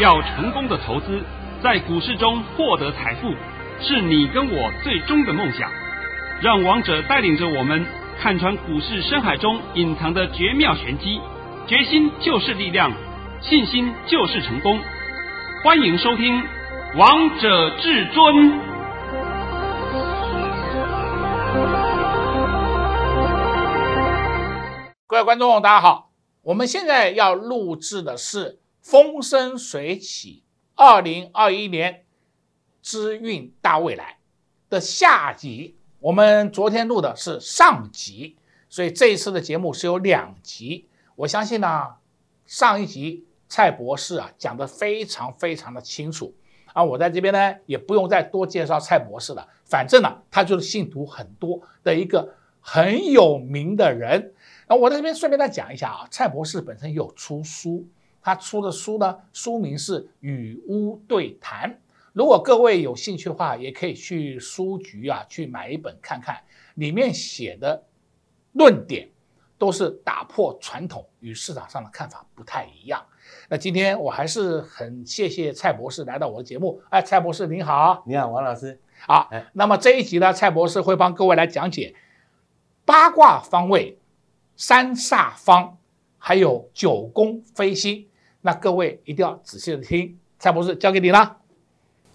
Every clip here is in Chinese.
要成功的投资，在股市中获得财富，是你跟我最终的梦想。让王者带领着我们看穿股市深海中隐藏的绝妙玄机。决心就是力量，信心就是成功。欢迎收听《王者至尊》。各位观众，大家好，我们现在要录制的是《风生水起》二零二一年之运大未来的下集。我们昨天录的是上集，所以这一次的节目是有两集。我相信呢，上一集蔡博士啊讲得非常非常的清楚啊，我在这边呢也不用再多介绍蔡博士了，反正呢他就是信徒很多的一个很有名的人。那我在这边顺便再讲一下啊，蔡博士本身有出书，他出的书呢书名是《与巫对谈》，如果各位有兴趣的话，也可以去书局啊去买一本看看，里面写的论点。都是打破传统与市场上的看法不太一样。那今天我还是很谢谢蔡博士来到我的节目。哎，蔡博士您好，你好，王老师。好，那么这一集呢，蔡博士会帮各位来讲解八卦方位、三煞方，还有九宫飞星。那各位一定要仔细的听，蔡博士交给你了。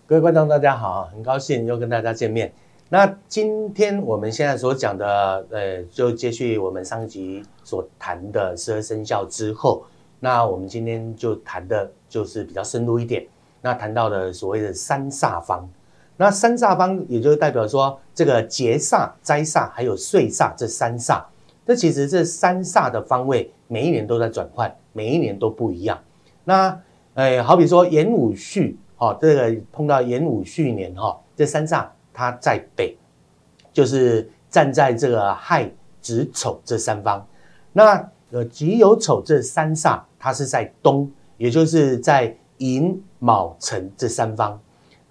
各位观众大家好，很高兴又跟大家见面。那今天我们现在所讲的，呃，就接续我们上一集所谈的十二生肖之后，那我们今天就谈的就是比较深入一点。那谈到的所谓的三煞方，那三煞方也就代表说这个劫煞、灾煞还有岁煞这三煞。那其实这三煞的方位每一年都在转换，每一年都不一样。那，呃，好比说寅午戌，哈，这个碰到寅午戌年，哈，这三煞。它在北，就是站在这个亥子丑这三方。那呃己酉丑这三煞，它是在东，也就是在寅卯辰这三方。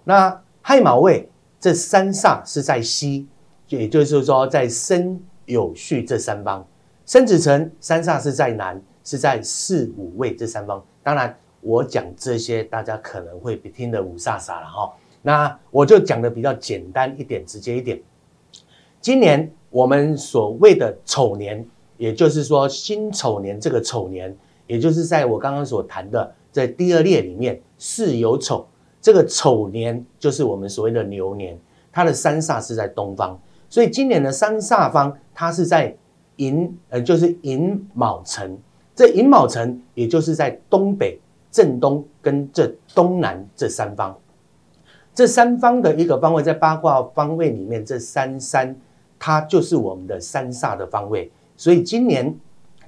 那亥卯未这三煞是在西，也就是说在申酉戌这三方。申子辰三煞是在南，是在巳午未这三方。当然，我讲这些，大家可能会比听得五煞煞了哈。那我就讲的比较简单一点，直接一点。今年我们所谓的丑年，也就是说辛丑年这个丑年，也就是在我刚刚所谈的在第二列里面巳酉丑这个丑年，就是我们所谓的牛年，它的三煞是在东方，所以今年的三煞方它是在寅，呃，就是寅卯辰。这寅卯辰，也就是在东北正东跟这东南这三方。这三方的一个方位，在八卦方位里面，这三三，它就是我们的三煞的方位。所以今年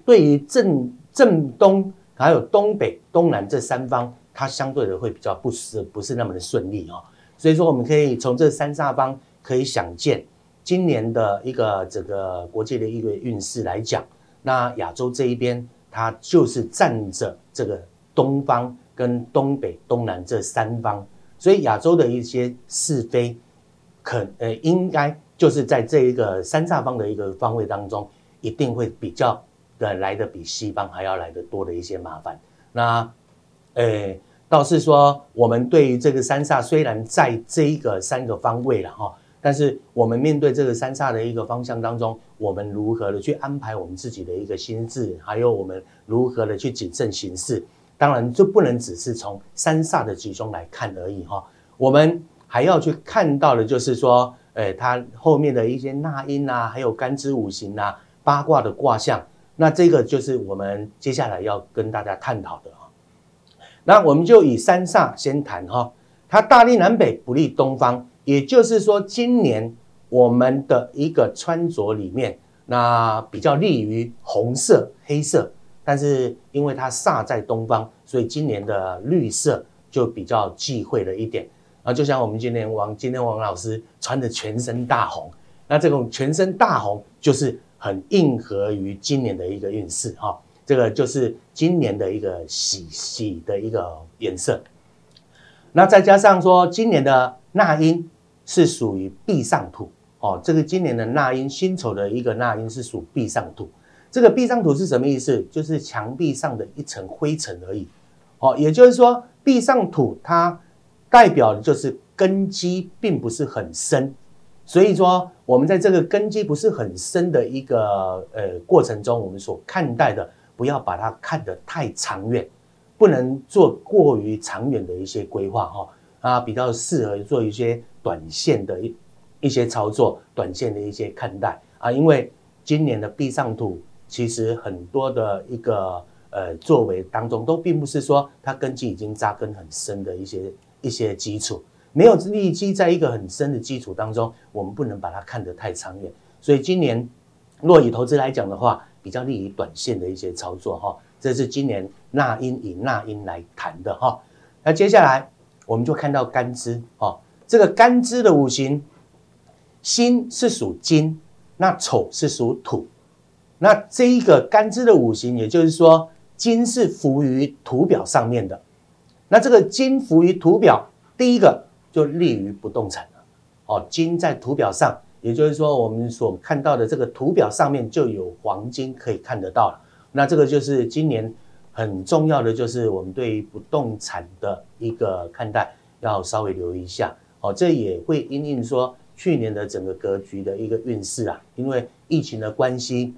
对于正正东还有东北、东南这三方，它相对的会比较不是不是那么的顺利哦。所以说，我们可以从这三煞方可以想见，今年的一个整个国际的一个运势来讲，那亚洲这一边，它就是站着这个东方跟东北、东南这三方。所以亚洲的一些是非，可呃应该就是在这一个三煞方的一个方位当中，一定会比较的来的比西方还要来的多的一些麻烦。那呃倒是说，我们对于这个三煞虽然在这一个三个方位了哈，但是我们面对这个三煞的一个方向当中，我们如何的去安排我们自己的一个心智，还有我们如何的去谨慎行事。当然就不能只是从三煞的集中来看而已哈，我们还要去看到的，就是说，诶，它后面的一些纳音呐，还有干支五行呐，八卦的卦象，那这个就是我们接下来要跟大家探讨的哈。那我们就以三煞先谈哈，它大利南北，不利东方，也就是说，今年我们的一个穿着里面，那比较利于红色、黑色。但是因为它煞在东方，所以今年的绿色就比较忌讳了一点啊。就像我们今天王今天王老师穿的全身大红，那这种全身大红就是很应和于今年的一个运势哈。这个就是今年的一个喜喜的一个颜色。那再加上说今年的纳音是属于壁上土哦，这个今年的纳音辛丑的一个纳音是属壁上土。这个壁上土是什么意思？就是墙壁上的一层灰尘而已，哦，也就是说，壁上土它代表的就是根基并不是很深，所以说我们在这个根基不是很深的一个呃过程中，我们所看待的不要把它看得太长远，不能做过于长远的一些规划哈啊，比较适合做一些短线的一一些操作，短线的一些看待啊，因为今年的地上土其实很多的一个。呃，作为当中都并不是说它根基已经扎根很深的一些一些基础，没有立基在一个很深的基础当中，我们不能把它看得太长远。所以今年若以投资来讲的话，比较利于短线的一些操作哈。这是今年纳音以纳音来谈的哈。那接下来我们就看到干支哈，这个干支的五行，辛是属金，那丑是属土，那这一个干支的五行，也就是说。金是浮于图表上面的，那这个金浮于图表，第一个就利于不动产了。哦，金在图表上，也就是说我们所看到的这个图表上面就有黄金可以看得到了。那这个就是今年很重要的，就是我们对于不动产的一个看待，要稍微留意一下。哦，这也会因应说去年的整个格局的一个运势啊，因为疫情的关系。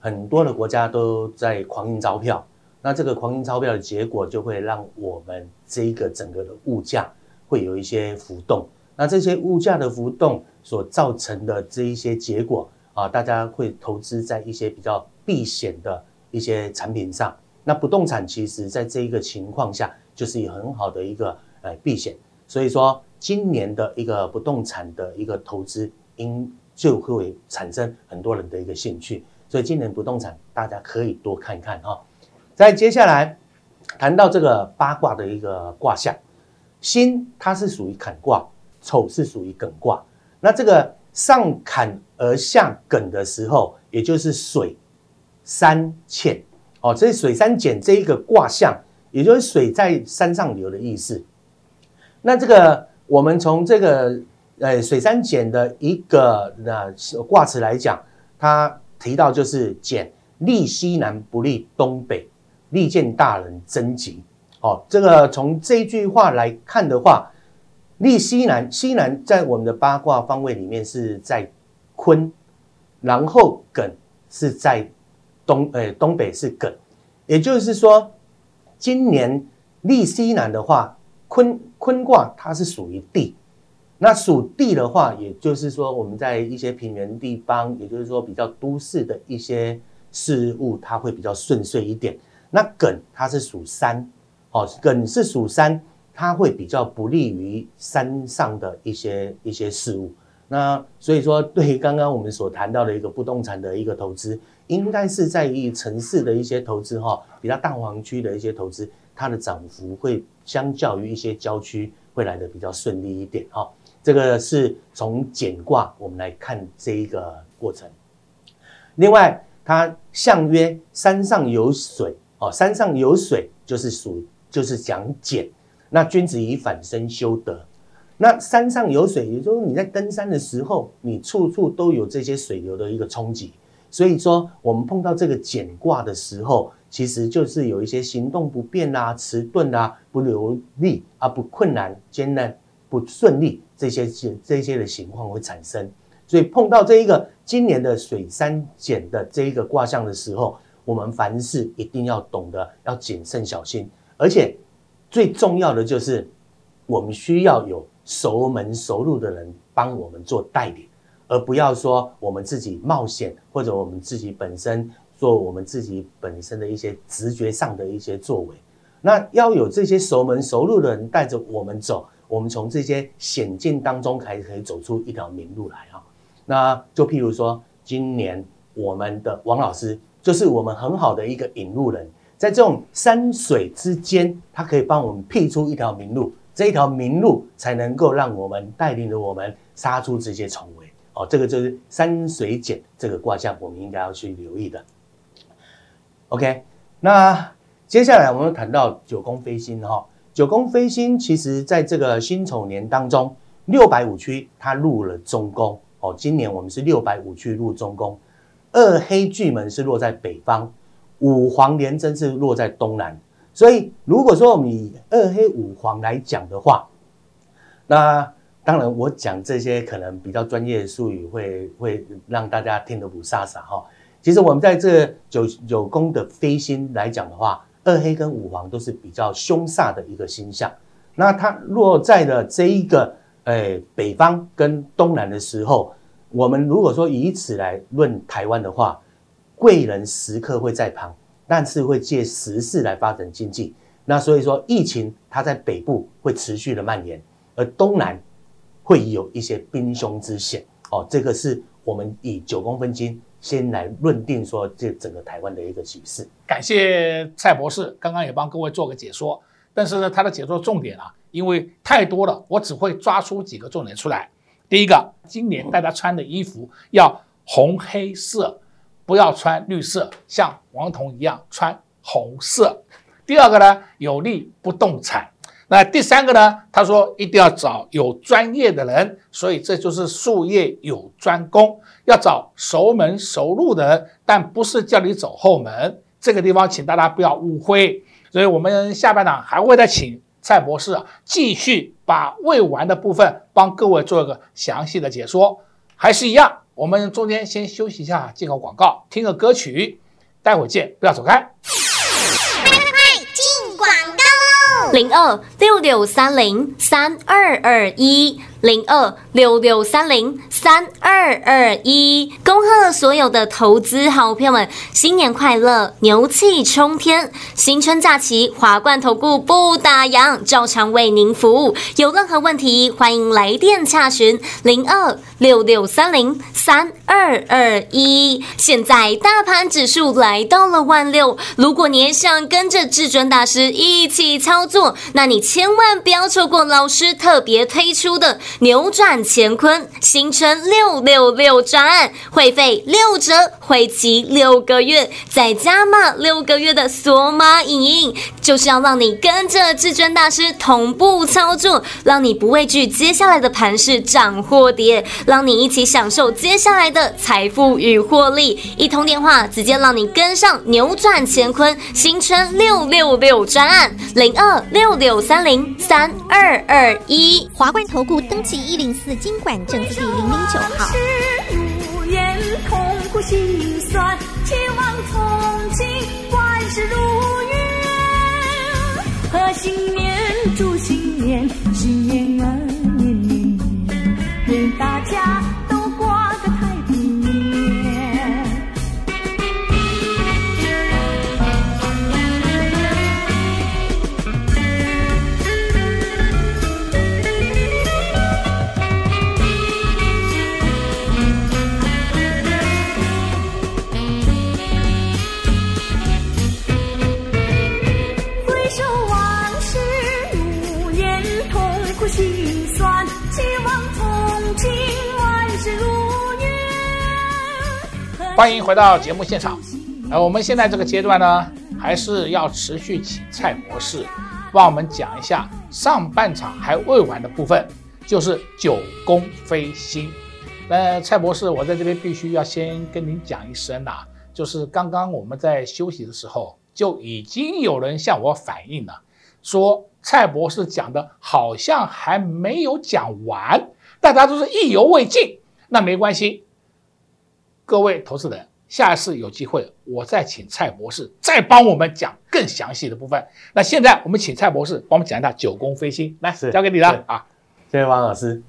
很多的国家都在狂印钞票，那这个狂印钞票的结果就会让我们这一个整个的物价会有一些浮动。那这些物价的浮动所造成的这一些结果啊，大家会投资在一些比较避险的一些产品上。那不动产其实在这一个情况下就是有很好的一个呃避险，所以说今年的一个不动产的一个投资，应就会产生很多人的一个兴趣。所以今年不动产大家可以多看看哈。再接下来谈到这个八卦的一个卦象，辛它是属于坎卦，丑是属于艮卦。那这个上坎而下艮的时候，也就是水山欠哦，这是水山蹇这一个卦象，也就是水在山上流的意思。那这个我们从这个呃水山蹇的一个那卦辞来讲，它。提到就是蹇利西南不利东北，利见大人征吉。哦，这个从这句话来看的话，利西南，西南在我们的八卦方位里面是在坤，然后艮是在东，呃，东北是艮，也就是说，今年利西南的话，坤坤卦它是属于地。那属地的话，也就是说，我们在一些平原地方，也就是说比较都市的一些事物，它会比较顺遂一点。那艮它是属山，哦，艮是属山，它会比较不利于山上的一些一些事物。那所以说，对于刚刚我们所谈到的一个不动产的一个投资，应该是在于城市的一些投资哈，比较大黄区的一些投资，它的涨幅会相较于一些郊区会来得比较顺利一点哈。这个是从简卦我们来看这一个过程。另外，它象曰山上有水哦，山上有水就是属就是讲俭。那君子以反身修德。那山上有水，也就是说你在登山的时候，你处处都有这些水流的一个冲击。所以说，我们碰到这个简卦的时候，其实就是有一些行动不便啊、迟钝啊、不流利啊、不困难艰难。不顺利，这些这些的情况会产生，所以碰到这一个今年的水山蹇的这一个卦象的时候，我们凡事一定要懂得要谨慎小心，而且最重要的就是我们需要有熟门熟路的人帮我们做代理，而不要说我们自己冒险或者我们自己本身做我们自己本身的一些直觉上的一些作为，那要有这些熟门熟路的人带着我们走。我们从这些险境当中，还可以走出一条明路来啊！那就譬如说，今年我们的王老师就是我们很好的一个引路人，在这种山水之间，它可以帮我们辟出一条明路，这一条明路才能够让我们带领着我们杀出这些重围哦。这个就是山水简这个卦象，我们应该要去留意的。OK，那接下来我们谈到九宫飞星哈。九宫飞星，其实在这个辛丑年当中，六百五区它入了中宫哦。今年我们是六百五曲入中宫，二黑巨门是落在北方，五黄廉贞是落在东南。所以如果说我们以二黑五黄来讲的话，那当然我讲这些可能比较专业的术语会会让大家听得不飒飒哈。其实我们在这九九宫的飞星来讲的话，二黑跟五黄都是比较凶煞的一个星象。那它落在了这一个诶北方跟东南的时候，我们如果说以此来论台湾的话，贵人时刻会在旁，但是会借时势来发展经济。那所以说疫情它在北部会持续的蔓延，而东南会有一些兵凶之险哦。这个是我们以九宫分金。先来论定说这整个台湾的一个局势。感谢蔡博士刚刚也帮各位做个解说，但是呢，他的解说重点啊，因为太多了，我只会抓出几个重点出来。第一个，今年大家穿的衣服要红黑色，不要穿绿色，像王彤一样穿红色。第二个呢，有利不动产。那第三个呢，他说一定要找有专业的人，所以这就是术业有专攻。要找熟门熟路的人，但不是叫你走后门。这个地方，请大家不要误会。所以我们下半场还会再请蔡博士啊，继续把未完的部分帮各位做一个详细的解说。还是一样，我们中间先休息一下，进个广告，听个歌曲，待会儿见，不要走开。进广告喽，零二六六三零三二二一。零二六六三零三二二一，恭贺所有的投资好朋友们，新年快乐，牛气冲天！新春假期，华冠投顾不打烊，照常为您服务。有任何问题，欢迎来电洽询零二六六三零三二二一。现在大盘指数来到了万六，如果你也想跟着至尊大师一起操作，那你千万不要错过老师特别推出的。扭转乾坤，新春六六六专案，会费六折，会期六个月，再加码六个月的索马影音，就是要让你跟着至尊大师同步操作，让你不畏惧接下来的盘势涨或跌，让你一起享受接下来的财富与获利。一通电话，直接让你跟上扭转乾坤，新春六六六专案零二六六三零三二二一华冠投顾登。七一零四金管证字第零零九号。如烟，痛苦心酸，期望从今万事如愿。贺新年，祝新年，新年啊欢迎回到节目现场。呃，我们现在这个阶段呢，还是要持续请蔡博士帮我们讲一下上半场还未完的部分，就是九宫飞星。那蔡博士，我在这边必须要先跟您讲一声呐，就是刚刚我们在休息的时候，就已经有人向我反映了，说蔡博士讲的好像还没有讲完，大家都是意犹未尽。那没关系。各位投资人，下一次有机会，我再请蔡博士再帮我们讲更详细的部分。那现在我们请蔡博士帮我们讲一下九宫飞星，来，交给你了啊！谢谢王老师，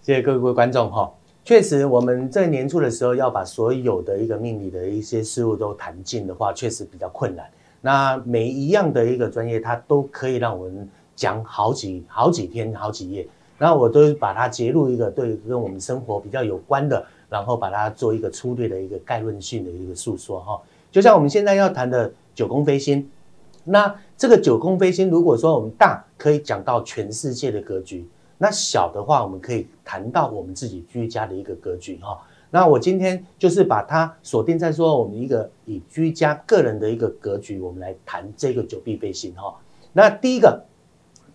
谢谢各位观众哈。确实，我们在年初的时候要把所有的一个命理的一些事物都谈尽的话，确实比较困难。那每一样的一个专业，它都可以让我们讲好几好几天、好几页。那我都把它截录一个对跟我们生活比较有关的。然后把它做一个粗略的一个概论性的一个述说哈，就像我们现在要谈的九宫飞星，那这个九宫飞星，如果说我们大可以讲到全世界的格局，那小的话我们可以谈到我们自己居家的一个格局哈。那我今天就是把它锁定在说我们一个以居家个人的一个格局，我们来谈这个九臂飞星哈。那第一个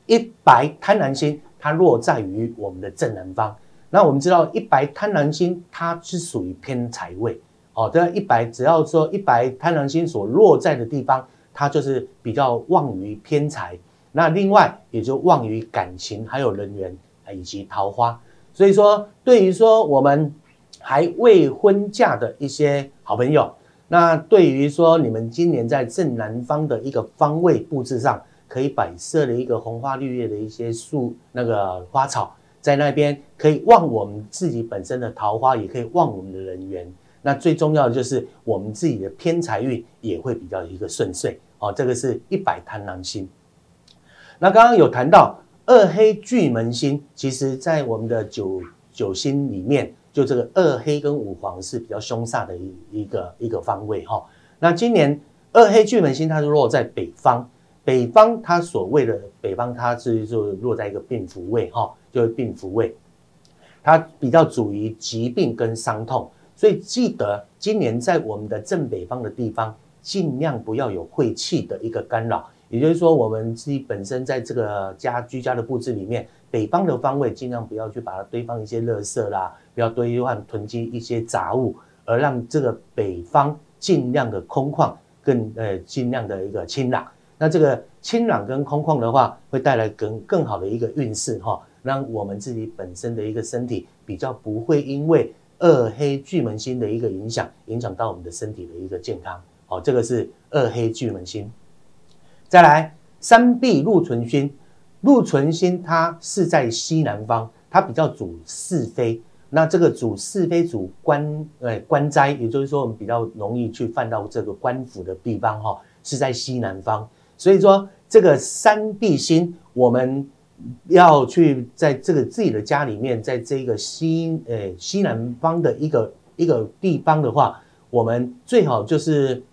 一白贪狼星，它落在于我们的正南方。那我们知道一白贪狼星它是属于偏财位，哦，这一白只要说一白贪狼星所落在的地方，它就是比较旺于偏财。那另外也就旺于感情，还有人缘，以及桃花。所以说，对于说我们还未婚嫁的一些好朋友，那对于说你们今年在正南方的一个方位布置上，可以摆设了一个红花绿叶的一些树，那个花草在那边，可以旺我们自己本身的桃花，也可以旺我们的人缘。那最重要的就是我们自己的偏财运也会比较一个顺遂哦。这个是一百贪狼星。那刚刚有谈到二黑巨门星，其实在我们的九九星里面，就这个二黑跟五黄是比较凶煞的一一个一个方位哈。那今年二黑巨门星它是落在北方，北方它所谓的北方，它是就落在一个病符位哈，就是病符位，它比较属于疾病跟伤痛，所以记得今年在我们的正北方的地方，尽量不要有晦气的一个干扰。也就是说，我们自己本身在这个家居家的布置里面，北方的方位尽量不要去把它堆放一些垃圾啦，不要堆放囤积一些杂物，而让这个北方尽量的空旷，更呃尽量的一个清朗。那这个清朗跟空旷的话，会带来更更好的一个运势哈，让我们自己本身的一个身体比较不会因为二黑巨门星的一个影响，影响到我们的身体的一个健康。好，这个是二黑巨门星。再来，三碧禄存星，禄存星它是在西南方，它比较主是非。那这个主是非主官，呃，官灾，也就是说我们比较容易去犯到这个官府的地方哈，是在西南方。所以说这个三碧星，我们要去在这个自己的家里面，在这个西，呃，西南方的一个一个地方的话，我们最好就是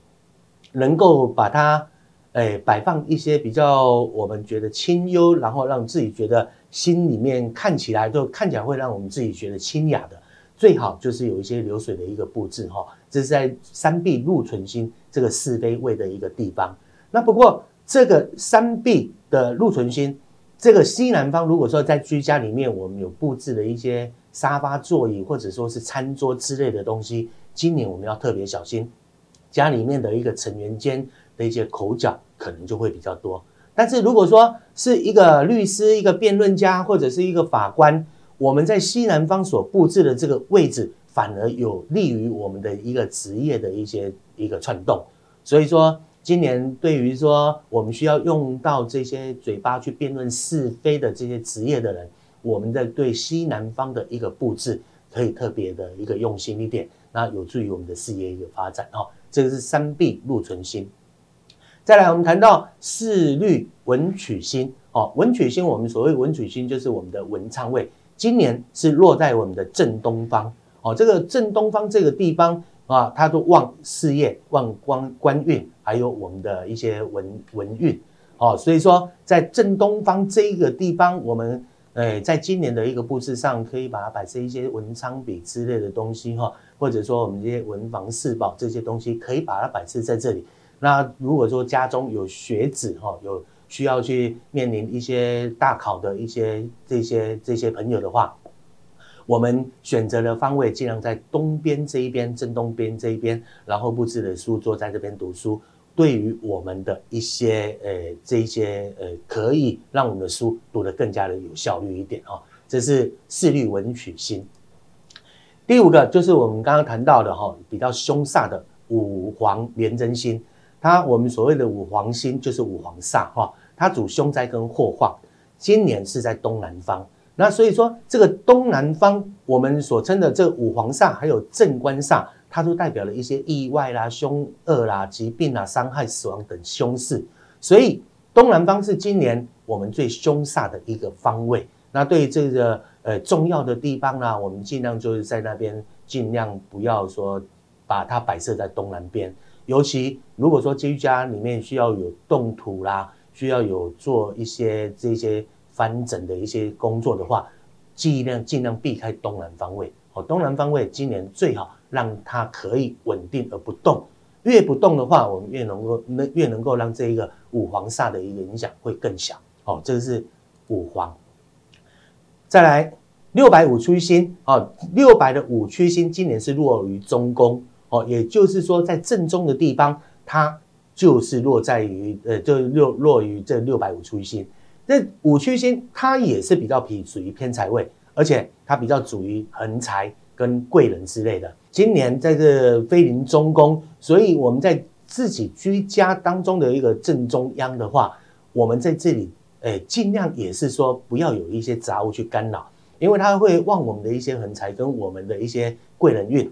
能够把它。哎，摆放一些比较我们觉得清幽，然后让自己觉得心里面看起来都看起来会让我们自己觉得清雅的，最好就是有一些流水的一个布置哈。这是在三碧禄存星这个是非位的一个地方。那不过这个三 B 的禄存星，这个西南方如果说在居家里面我们有布置的一些沙发座椅或者说是餐桌之类的东西，今年我们要特别小心，家里面的一个成员间的一些口角。可能就会比较多，但是如果说是一个律师、一个辩论家或者是一个法官，我们在西南方所布置的这个位置，反而有利于我们的一个职业的一些一个窜动。所以说，今年对于说我们需要用到这些嘴巴去辩论是非的这些职业的人，我们在对西南方的一个布置可以特别的一个用心一点，那有助于我们的事业一个发展哦。这个是三碧禄存心。再来，我们谈到四绿文曲星哦，文曲星，我们所谓文曲星就是我们的文昌位，今年是落在我们的正东方哦。这个正东方这个地方啊，它都旺事业、旺官官运，还有我们的一些文文运哦。所以说，在正东方这一个地方，我们诶，在今年的一个布置上，可以把它摆设一些文昌笔之类的东西哈，或者说我们这些文房四宝这些东西，可以把它摆设在这里。那如果说家中有学子哈，有需要去面临一些大考的一些这些这些朋友的话，我们选择的方位尽量在东边这一边，正东边这一边，然后布置的书桌在这边读书，对于我们的一些呃这一些呃可以让我们的书读得更加的有效率一点啊。这是四绿文曲星。第五个就是我们刚刚谈到的哈，比较凶煞的五黄廉贞星。它我们所谓的五黄星就是五黄煞哈，它主凶灾跟祸患。今年是在东南方，那所以说这个东南方我们所称的这五黄煞还有正官煞，它都代表了一些意外啦、凶恶啦、疾病啦、伤害、死亡等凶事。所以东南方是今年我们最凶煞的一个方位。那对于这个呃重要的地方呢，我们尽量就是在那边尽量不要说把它摆设在东南边。尤其如果说居家里面需要有动土啦，需要有做一些这些翻整的一些工作的话，尽量尽量避开东南方位。哦，东南方位今年最好让它可以稳定而不动，越不动的话，我们越能够能越能够让这一个五黄煞的一个影响会更小。哦，这个是五黄。再来六白武曲星哦，六百的五曲星今年是落于中宫。哦，也就是说，在正中的地方，它就是落在于呃，就落落于这六百五曲星。这五曲星它也是比较属属于偏财位，而且它比较属于横财跟贵人之类的。今年在这飞临中宫，所以我们在自己居家当中的一个正中央的话，我们在这里诶，尽量也是说不要有一些杂物去干扰，因为它会旺我们的一些横财跟我们的一些贵人运。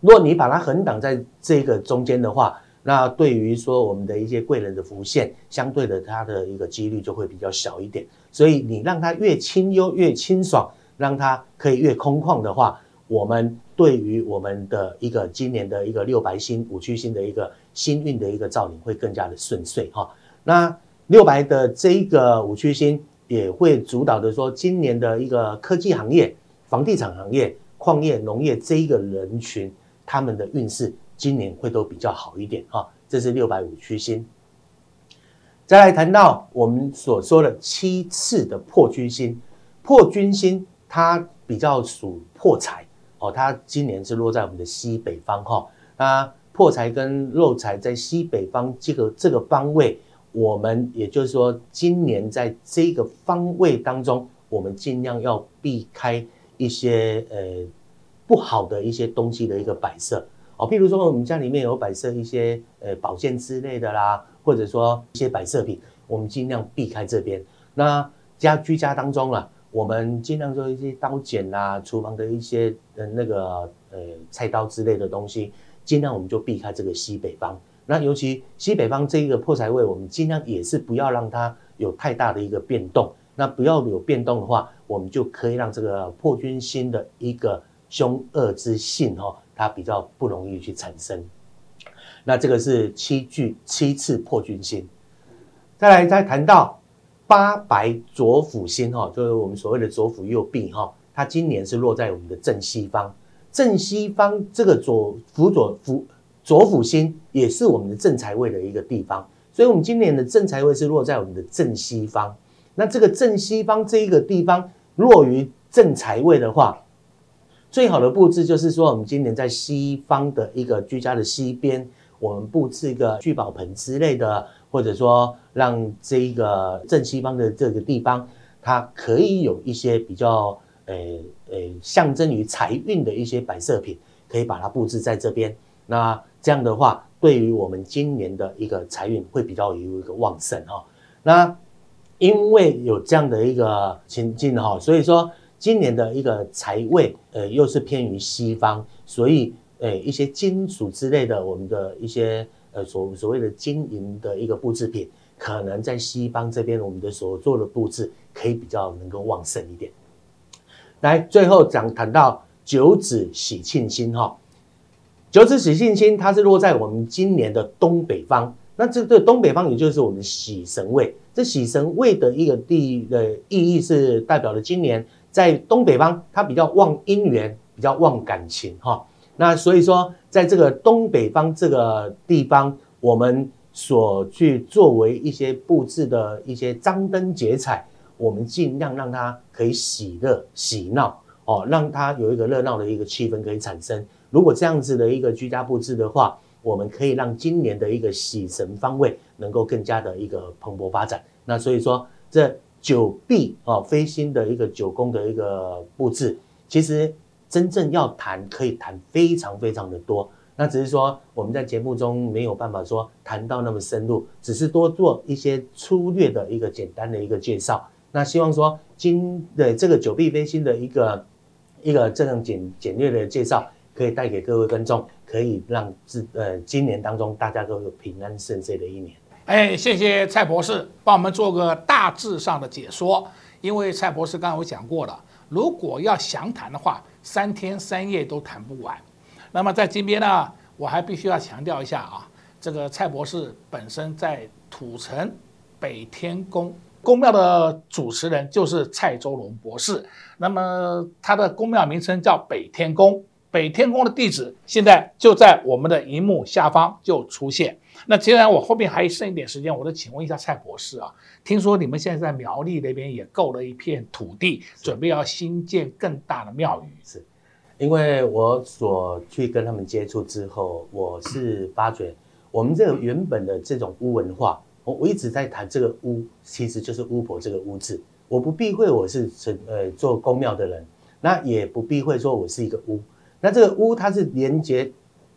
如果你把它横挡在这个中间的话，那对于说我们的一些贵人的浮现，相对的它的一个几率就会比较小一点。所以你让它越清幽越清爽，让它可以越空旷的话，我们对于我们的一个今年的一个六白星五曲星的一个星运的一个造领会更加的顺遂哈。那六白的这一个五曲星也会主导的说，今年的一个科技行业、房地产行业、矿业、农业这一个人群。他们的运势今年会都比较好一点哈，这是六百五曲星。再来谈到我们所说的七次的破军星，破军星它比较属破财哦，它今年是落在我们的西北方哈。那破财跟漏财在西北方这个这个方位，我们也就是说，今年在这个方位当中，我们尽量要避开一些呃。不好的一些东西的一个摆设哦，譬如说我们家里面有摆设一些呃宝剑之类的啦，或者说一些摆设品，我们尽量避开这边。那家居家当中啊，我们尽量做一些刀剪啦，厨房的一些呃那个呃菜刀之类的东西，尽量我们就避开这个西北方。那尤其西北方这一个破财位，我们尽量也是不要让它有太大的一个变动。那不要有变动的话，我们就可以让这个破军星的一个。凶恶之性哈，它比较不容易去产生。那这个是七句七次破军星。再来再谈到八白左辅星哈，就是我们所谓的左辅右弼哈，它今年是落在我们的正西方。正西方这个左辅左辅左辅星也是我们的正财位的一个地方，所以我们今年的正财位是落在我们的正西方。那这个正西方这一个地方落于正财位的话，最好的布置就是说，我们今年在西方的一个居家的西边，我们布置一个聚宝盆之类的，或者说让这一个正西方的这个地方，它可以有一些比较呃呃象征于财运的一些摆设品，可以把它布置在这边。那这样的话，对于我们今年的一个财运会比较有一个旺盛哈。那因为有这样的一个情境哈，所以说。今年的一个财位，呃，又是偏于西方，所以，呃，一些金属之类的，我们的一些，呃，所所谓的金银的一个布制品，可能在西方这边，我们的所做的布置可以比较能够旺盛一点。来，最后讲谈到九紫喜庆星哈，九紫喜庆星，它是落在我们今年的东北方，那这个东北方也就是我们喜神位，这喜神位的一个地的意义是代表了今年。在东北方，它比较旺姻缘，比较旺感情哈。那所以说，在这个东北方这个地方，我们所去作为一些布置的一些张灯结彩，我们尽量让它可以喜乐喜闹哦，让它有一个热闹的一个气氛可以产生。如果这样子的一个居家布置的话，我们可以让今年的一个喜神方位能够更加的一个蓬勃发展。那所以说这。九弼啊，飞星的一个九宫的一个布置，其实真正要谈可以谈非常非常的多。那只是说我们在节目中没有办法说谈到那么深入，只是多做一些粗略的一个简单的一个介绍。那希望说今的这个九弼飞星的一个一个这样简简略的介绍，可以带给各位观众，可以让自呃今年当中大家都有平安顺遂的一年。哎，谢谢蔡博士帮我们做个大致上的解说。因为蔡博士刚才我讲过了，如果要详谈的话，三天三夜都谈不完。那么在今边呢，我还必须要强调一下啊，这个蔡博士本身在土城北天宫宫庙的主持人就是蔡周龙博士。那么他的宫庙名称叫北天宫。北天宫的地址现在就在我们的荧幕下方就出现。那既然我后面还剩一点时间，我就请问一下蔡博士啊，听说你们现在在苗栗那边也购了一片土地，准备要新建更大的庙宇。是，因为我所去跟他们接触之后，我是发觉我们这个原本的这种巫文化，我我一直在谈这个巫，其实就是巫婆这个巫字。我不避讳我是呃做公庙的人，那也不避讳说我是一个巫。那这个巫它是连接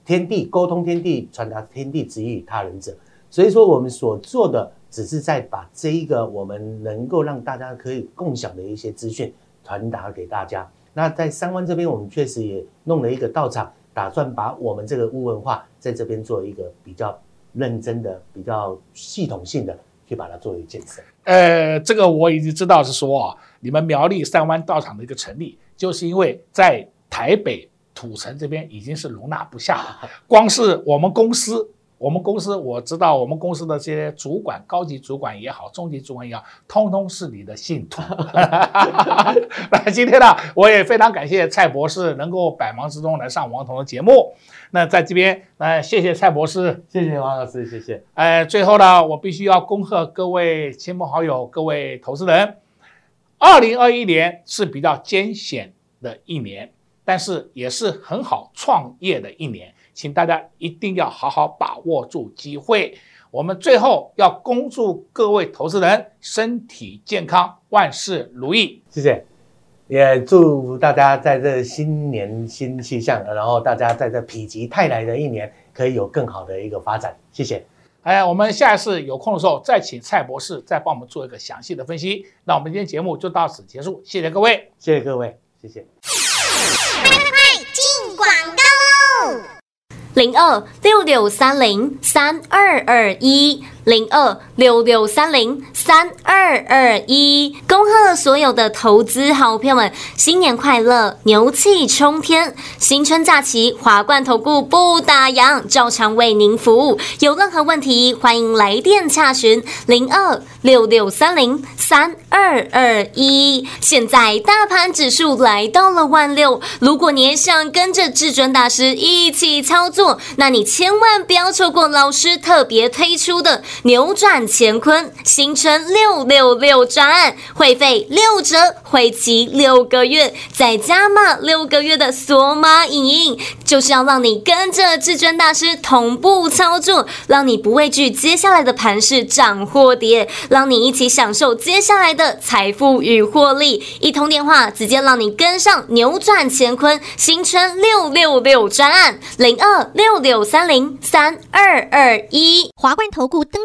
天地、沟通天地、传达天地旨意与他人者。所以说我们所做的只是在把这一个我们能够让大家可以共享的一些资讯传达给大家。那在三湾这边，我们确实也弄了一个道场，打算把我们这个巫文化在这边做一个比较认真的、比较系统性的去把它做一个建设。呃，这个我已经知道是说啊，你们苗栗三湾道场的一个成立，就是因为在台北土城这边已经是容纳不下了，光是我们公司。我们公司我知道，我们公司的这些主管、高级主管也好，中级主管也好，通通是你的信徒。那今天呢，我也非常感谢蔡博士能够百忙之中来上王彤的节目。那在这边，那谢谢蔡博士，谢谢王老师，谢谢。哎，最后呢，我必须要恭贺各位亲朋好友、各位投资人，二零二一年是比较艰险的一年，但是也是很好创业的一年。请大家一定要好好把握住机会。我们最后要恭祝各位投资人身体健康，万事如意。谢谢，也祝大家在这新年新气象，然后大家在这否极泰来的一年可以有更好的一个发展。谢谢。哎，我们下一次有空的时候再请蔡博士再帮我们做一个详细的分析。那我们今天节目就到此结束，谢谢各位，谢谢各位，谢谢。快快快，进广告喽！零二六六三零三二二一，零二六六三零三二二一，恭贺所有的投资好朋友们，新年快乐，牛气冲天！新春假期，华冠投顾不打烊，照常为您服务。有任何问题，欢迎来电洽询零二六六三零三二二一。现在大盘指数来到了万六，如果你也想跟着至尊大师一起操作，那你千万不要错过老师特别推出的扭转乾坤新春六六六专案，会费六折，会期六个月，再加码六个月的索马影音，就是要让你跟着至尊大师同步操作，让你不畏惧接下来的盘势涨或跌，让你一起享受接下来的财富与获利。一通电话，直接让你跟上扭转乾坤新春六六六专案零二。六六三零三二二一，华冠投顾登